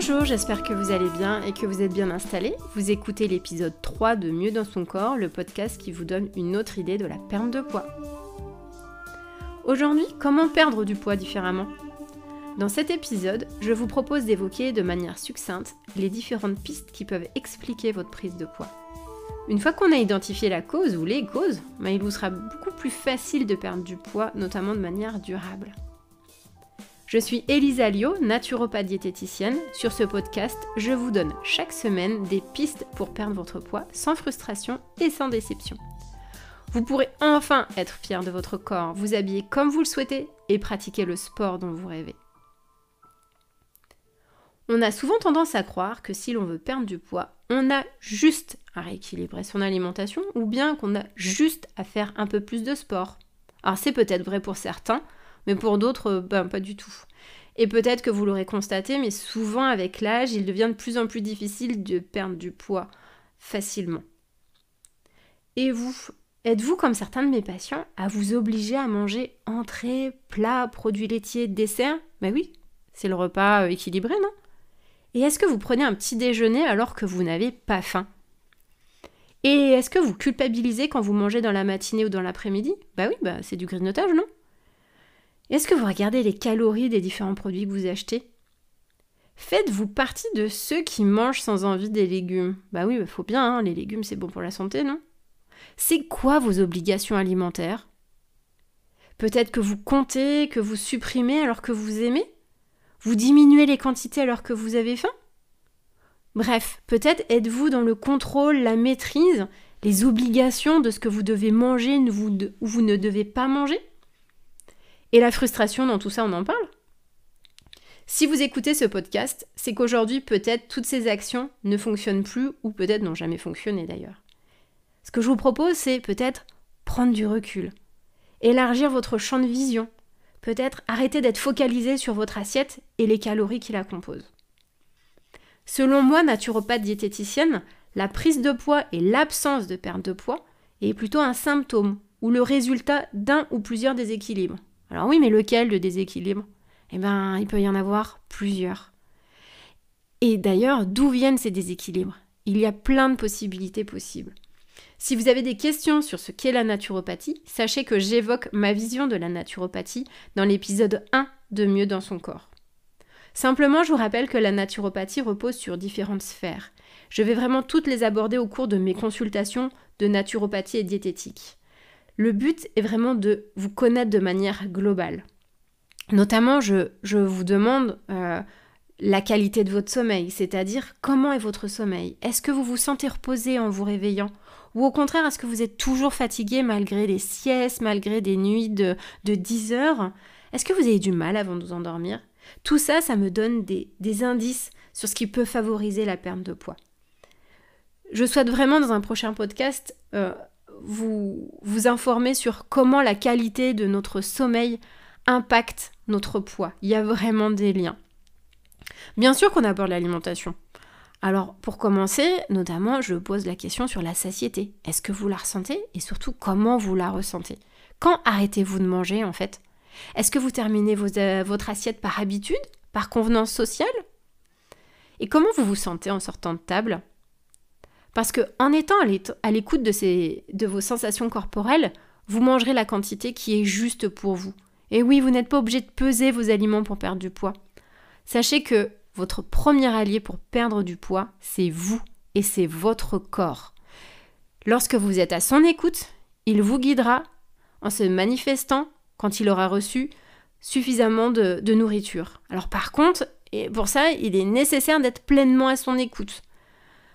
Bonjour, j'espère que vous allez bien et que vous êtes bien installés. Vous écoutez l'épisode 3 de Mieux dans son corps, le podcast qui vous donne une autre idée de la perte de poids. Aujourd'hui, comment perdre du poids différemment? Dans cet épisode, je vous propose d'évoquer de manière succincte les différentes pistes qui peuvent expliquer votre prise de poids. Une fois qu'on a identifié la cause ou les causes, ben, il vous sera beaucoup plus facile de perdre du poids, notamment de manière durable. Je suis Elisa Lio, naturopathe diététicienne. Sur ce podcast, je vous donne chaque semaine des pistes pour perdre votre poids sans frustration et sans déception. Vous pourrez enfin être fier de votre corps, vous habiller comme vous le souhaitez et pratiquer le sport dont vous rêvez. On a souvent tendance à croire que si l'on veut perdre du poids, on a juste à rééquilibrer son alimentation ou bien qu'on a juste à faire un peu plus de sport. Alors c'est peut-être vrai pour certains, mais pour d'autres, ben pas du tout. Et peut-être que vous l'aurez constaté, mais souvent avec l'âge, il devient de plus en plus difficile de perdre du poids facilement. Et vous, êtes-vous comme certains de mes patients à vous obliger à manger entrée, plat, produits laitiers, dessert Ben oui, c'est le repas euh, équilibré, non? Et est-ce que vous prenez un petit déjeuner alors que vous n'avez pas faim? Et est-ce que vous culpabilisez quand vous mangez dans la matinée ou dans l'après-midi? Bah oui, bah c'est du grignotage, non? Est-ce que vous regardez les calories des différents produits que vous achetez? Faites-vous partie de ceux qui mangent sans envie des légumes? Bah oui, il faut bien, hein, les légumes c'est bon pour la santé, non? C'est quoi vos obligations alimentaires? Peut-être que vous comptez, que vous supprimez alors que vous aimez? Vous diminuez les quantités alors que vous avez faim? Bref, peut-être êtes-vous dans le contrôle, la maîtrise, les obligations de ce que vous devez manger ou vous ne devez pas manger? Et la frustration dans tout ça, on en parle? Si vous écoutez ce podcast, c'est qu'aujourd'hui, peut-être toutes ces actions ne fonctionnent plus ou peut-être n'ont jamais fonctionné d'ailleurs. Ce que je vous propose, c'est peut-être prendre du recul, élargir votre champ de vision, peut-être arrêter d'être focalisé sur votre assiette et les calories qui la composent. Selon moi, naturopathe diététicienne, la prise de poids et l'absence de perte de poids est plutôt un symptôme ou le résultat d'un ou plusieurs déséquilibres. Alors oui, mais lequel de déséquilibre? Eh bien, il peut y en avoir plusieurs. Et d'ailleurs, d'où viennent ces déséquilibres? Il y a plein de possibilités possibles. Si vous avez des questions sur ce qu'est la naturopathie, sachez que j'évoque ma vision de la naturopathie dans l'épisode 1 de Mieux dans son corps. Simplement, je vous rappelle que la naturopathie repose sur différentes sphères. Je vais vraiment toutes les aborder au cours de mes consultations de naturopathie et diététique. Le but est vraiment de vous connaître de manière globale. Notamment, je, vous demande euh, la qualité de votre sommeil, c'est-à-dire comment est votre sommeil Est-ce que vous vous sentez reposé en vous réveillant? Ou au contraire, est-ce que vous êtes toujours fatigué malgré les siestes, malgré des nuits de, de 10 heures? Est-ce que vous avez du mal avant de vous endormir? Tout ça, ça me donne des, indices sur ce qui peut favoriser la perte de poids. Je souhaite vraiment dans un prochain podcast euh, vous, vous informer sur comment la qualité de notre sommeil impacte notre poids. Il y a vraiment des liens. Bien sûr qu'on aborde l'alimentation. Alors pour commencer, notamment, je pose la question sur la satiété. Est-ce que vous la ressentez? Et surtout comment vous la ressentez? Quand arrêtez-vous de manger en fait? Est-ce que vous terminez euh, votre assiette par habitude, par convenance sociale? Et comment vous vous sentez en sortant de table? Parce que en étant à l'écoute de, vos sensations corporelles, vous mangerez la quantité qui est juste pour vous. Et oui, vous n'êtes pas obligé de peser vos aliments pour perdre du poids. Sachez que votre premier allié pour perdre du poids, c'est vous et c'est votre corps. Lorsque vous êtes à son écoute, il vous guidera en se manifestant quand il aura reçu suffisamment de, de nourriture. Alors par contre, et pour ça, il est nécessaire d'être pleinement à son écoute.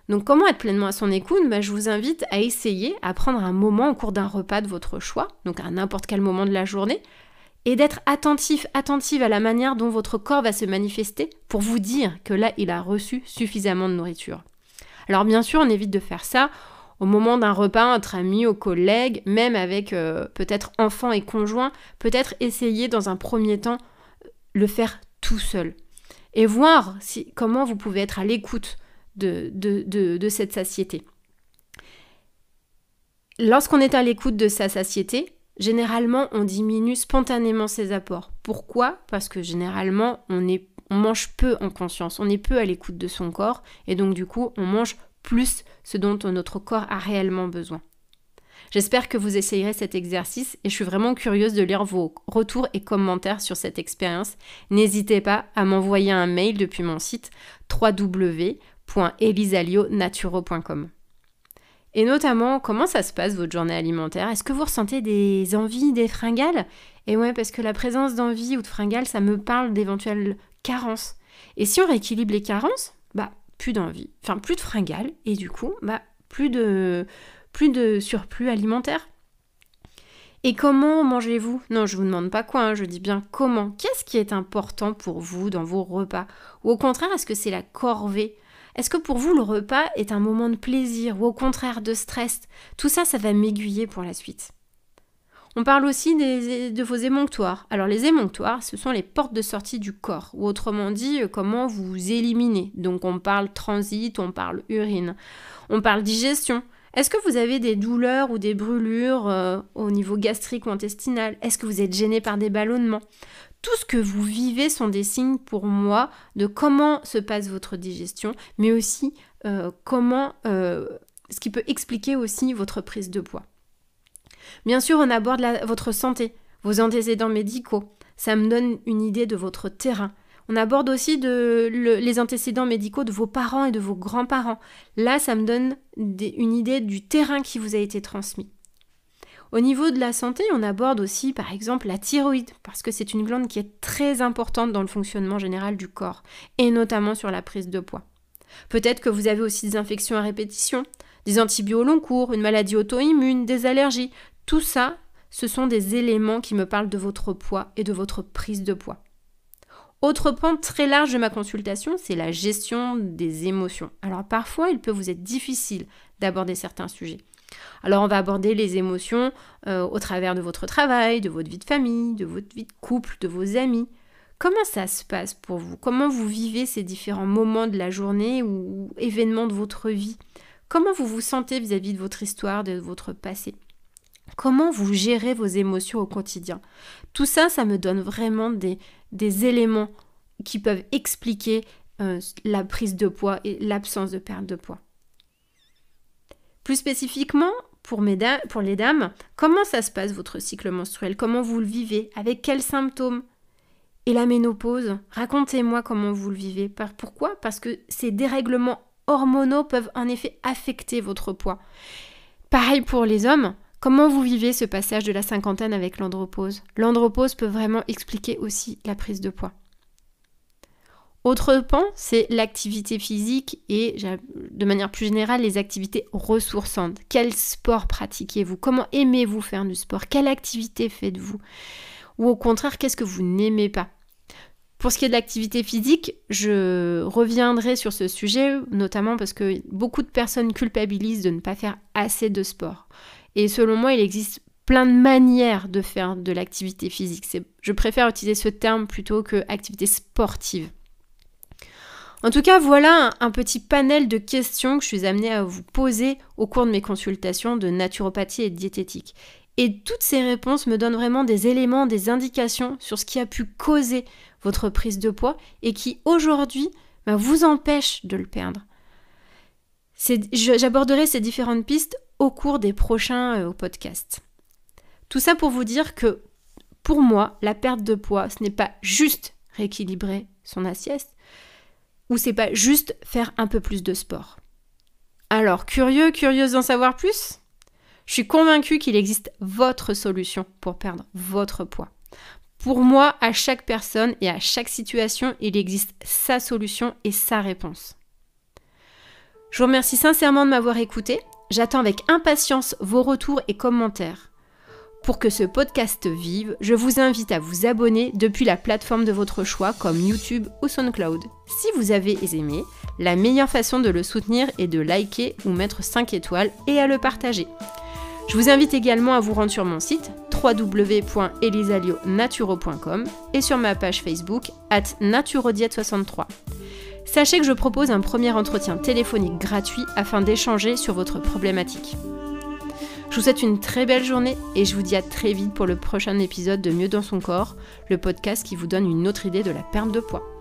Donc comment être pleinement à son écoute? Ben, Je vous invite à essayer à prendre un moment au cours d'un repas de votre choix, donc à n'importe quel moment de la journée, et d'être attentif, attentive à la manière dont votre corps va se manifester pour vous dire que là, il a reçu suffisamment de nourriture. Alors bien sûr, on évite de faire ça au moment d'un repas entre amis, aux collègues, même avec euh, peut-être enfants et conjoints, peut-être essayer dans un premier temps le faire tout seul. Et voir si, comment vous pouvez être à l'écoute de, cette satiété. Lorsqu'on est à l'écoute de sa satiété, généralement on diminue spontanément ses apports. Pourquoi? Parce que généralement on, mange peu en conscience, on est peu à l'écoute de son corps et donc du coup on mange plus ce dont notre corps a réellement besoin. J'espère que vous essayerez cet exercice et je suis vraiment curieuse de lire vos retours et commentaires sur cette expérience. N'hésitez pas à m'envoyer un mail depuis mon site www.elisalionaturo.com. Et notamment, comment ça se passe votre journée alimentaire? Est-ce que vous ressentez des envies, des fringales? Et ouais, parce que la présence d'envie ou de fringales, ça me parle d'éventuelles carences. Et si on rééquilibre les carences, bah plus d'envie, enfin plus de fringales, et du coup, bah plus de plus de surplus alimentaire. Et comment mangez-vous? Non, je vous demande pas quoi, hein, je dis bien comment. Qu'est-ce qui est important pour vous dans vos repas? Ou au contraire, est-ce que c'est la corvée Est-ce que pour vous le repas est un moment de plaisir ou au contraire de stress? Tout ça, ça va m'aiguiller pour la suite. On parle aussi de vos émonctoires. Alors les émonctoires, ce sont les portes de sortie du corps, ou autrement dit, euh, comment vous éliminez. Donc on parle transit, on parle urine, on parle digestion, est-ce que vous avez des douleurs ou des brûlures euh, au niveau gastrique ou intestinal? Est-ce que vous êtes gêné par des ballonnements? Tout ce que vous vivez sont des signes pour moi de comment se passe votre digestion, mais aussi euh, comment, euh, ce qui peut expliquer aussi votre prise de poids. Bien sûr, on aborde votre santé, vos antécédents médicaux. Ça me donne une idée de votre terrain. On aborde aussi les antécédents médicaux de vos parents et de vos grands-parents. Là, ça me donne une idée du terrain qui vous a été transmis. Au niveau de la santé, on aborde aussi par exemple la thyroïde, parce que c'est une glande qui est très importante dans le fonctionnement général du corps, et notamment sur la prise de poids. Peut-être que vous avez aussi des infections à répétition, des antibiotiques au long cours, une maladie auto-immune, des allergies. Tout ça, ce sont des éléments qui me parlent de votre poids et de votre prise de poids. Autre point très large de ma consultation, c'est la gestion des émotions. Alors parfois, il peut vous être difficile d'aborder certains sujets. Alors on va aborder les émotions euh, au travers de votre travail, de votre vie de famille, de votre vie de couple, de vos amis. Comment ça se passe pour vous? Comment vous vivez ces différents moments de la journée ou événements de votre vie? Comment vous vous sentez vis-à-vis -vis de votre histoire, de votre passé? Comment vous gérez vos émotions au quotidien? Tout ça, ça me donne vraiment des, des éléments qui peuvent expliquer euh, la prise de poids et l'absence de perte de poids. Plus spécifiquement, pour, les dames, comment ça se passe votre cycle menstruel? Comment vous le vivez? Avec quels symptômes? Et la ménopause Racontez-moi comment vous le vivez. Pourquoi? Parce que ces dérèglements hormonaux peuvent en effet affecter votre poids. Pareil pour les hommes, Comment vous vivez ce passage de la cinquantaine avec l'andropause? L'andropause peut vraiment expliquer aussi la prise de poids. Autre point, c'est l'activité physique et de manière plus générale les activités ressourçantes. Quel sport pratiquez-vous? Comment aimez-vous faire du sport? Quelle activité faites-vous? Ou au contraire, qu'est-ce que vous n'aimez pas? Pour ce qui est de l'activité physique, je reviendrai sur ce sujet, notamment parce que beaucoup de personnes culpabilisent de ne pas faire assez de sport. Et selon moi, il existe plein de manières de faire de l'activité physique. Je préfère utiliser ce terme plutôt que activité sportive. En tout cas, voilà un, petit panel de questions que je suis amenée à vous poser au cours de mes consultations de naturopathie et diététique. Et toutes ces réponses me donnent vraiment des éléments, des indications sur ce qui a pu causer votre prise de poids et qui aujourd'hui bah, vous empêche de le perdre. J'aborderai ces différentes pistes au cours des prochains euh, podcasts. Tout ça pour vous dire que pour moi, la perte de poids, ce n'est pas juste rééquilibrer son assiette ou c'est pas juste faire un peu plus de sport. Alors, curieux, curieuse d'en savoir plus? Je suis convaincue qu'il existe votre solution pour perdre votre poids. Pour moi, à chaque personne et à chaque situation, il existe sa solution et sa réponse. Je vous remercie sincèrement de m'avoir écouté. J'attends avec impatience vos retours et commentaires. Pour que ce podcast vive, je vous invite à vous abonner depuis la plateforme de votre choix comme YouTube ou SoundCloud. Si vous avez aimé, la meilleure façon de le soutenir est de liker ou mettre 5 étoiles et à le partager. Je vous invite également à vous rendre sur mon site www.elisalionaturo.com et sur ma page Facebook at naturodiet63. Sachez que je propose un premier entretien téléphonique gratuit afin d'échanger sur votre problématique. Je vous souhaite une très belle journée et je vous dis à très vite pour le prochain épisode de Mieux dans son corps, le podcast qui vous donne une autre idée de la perte de poids.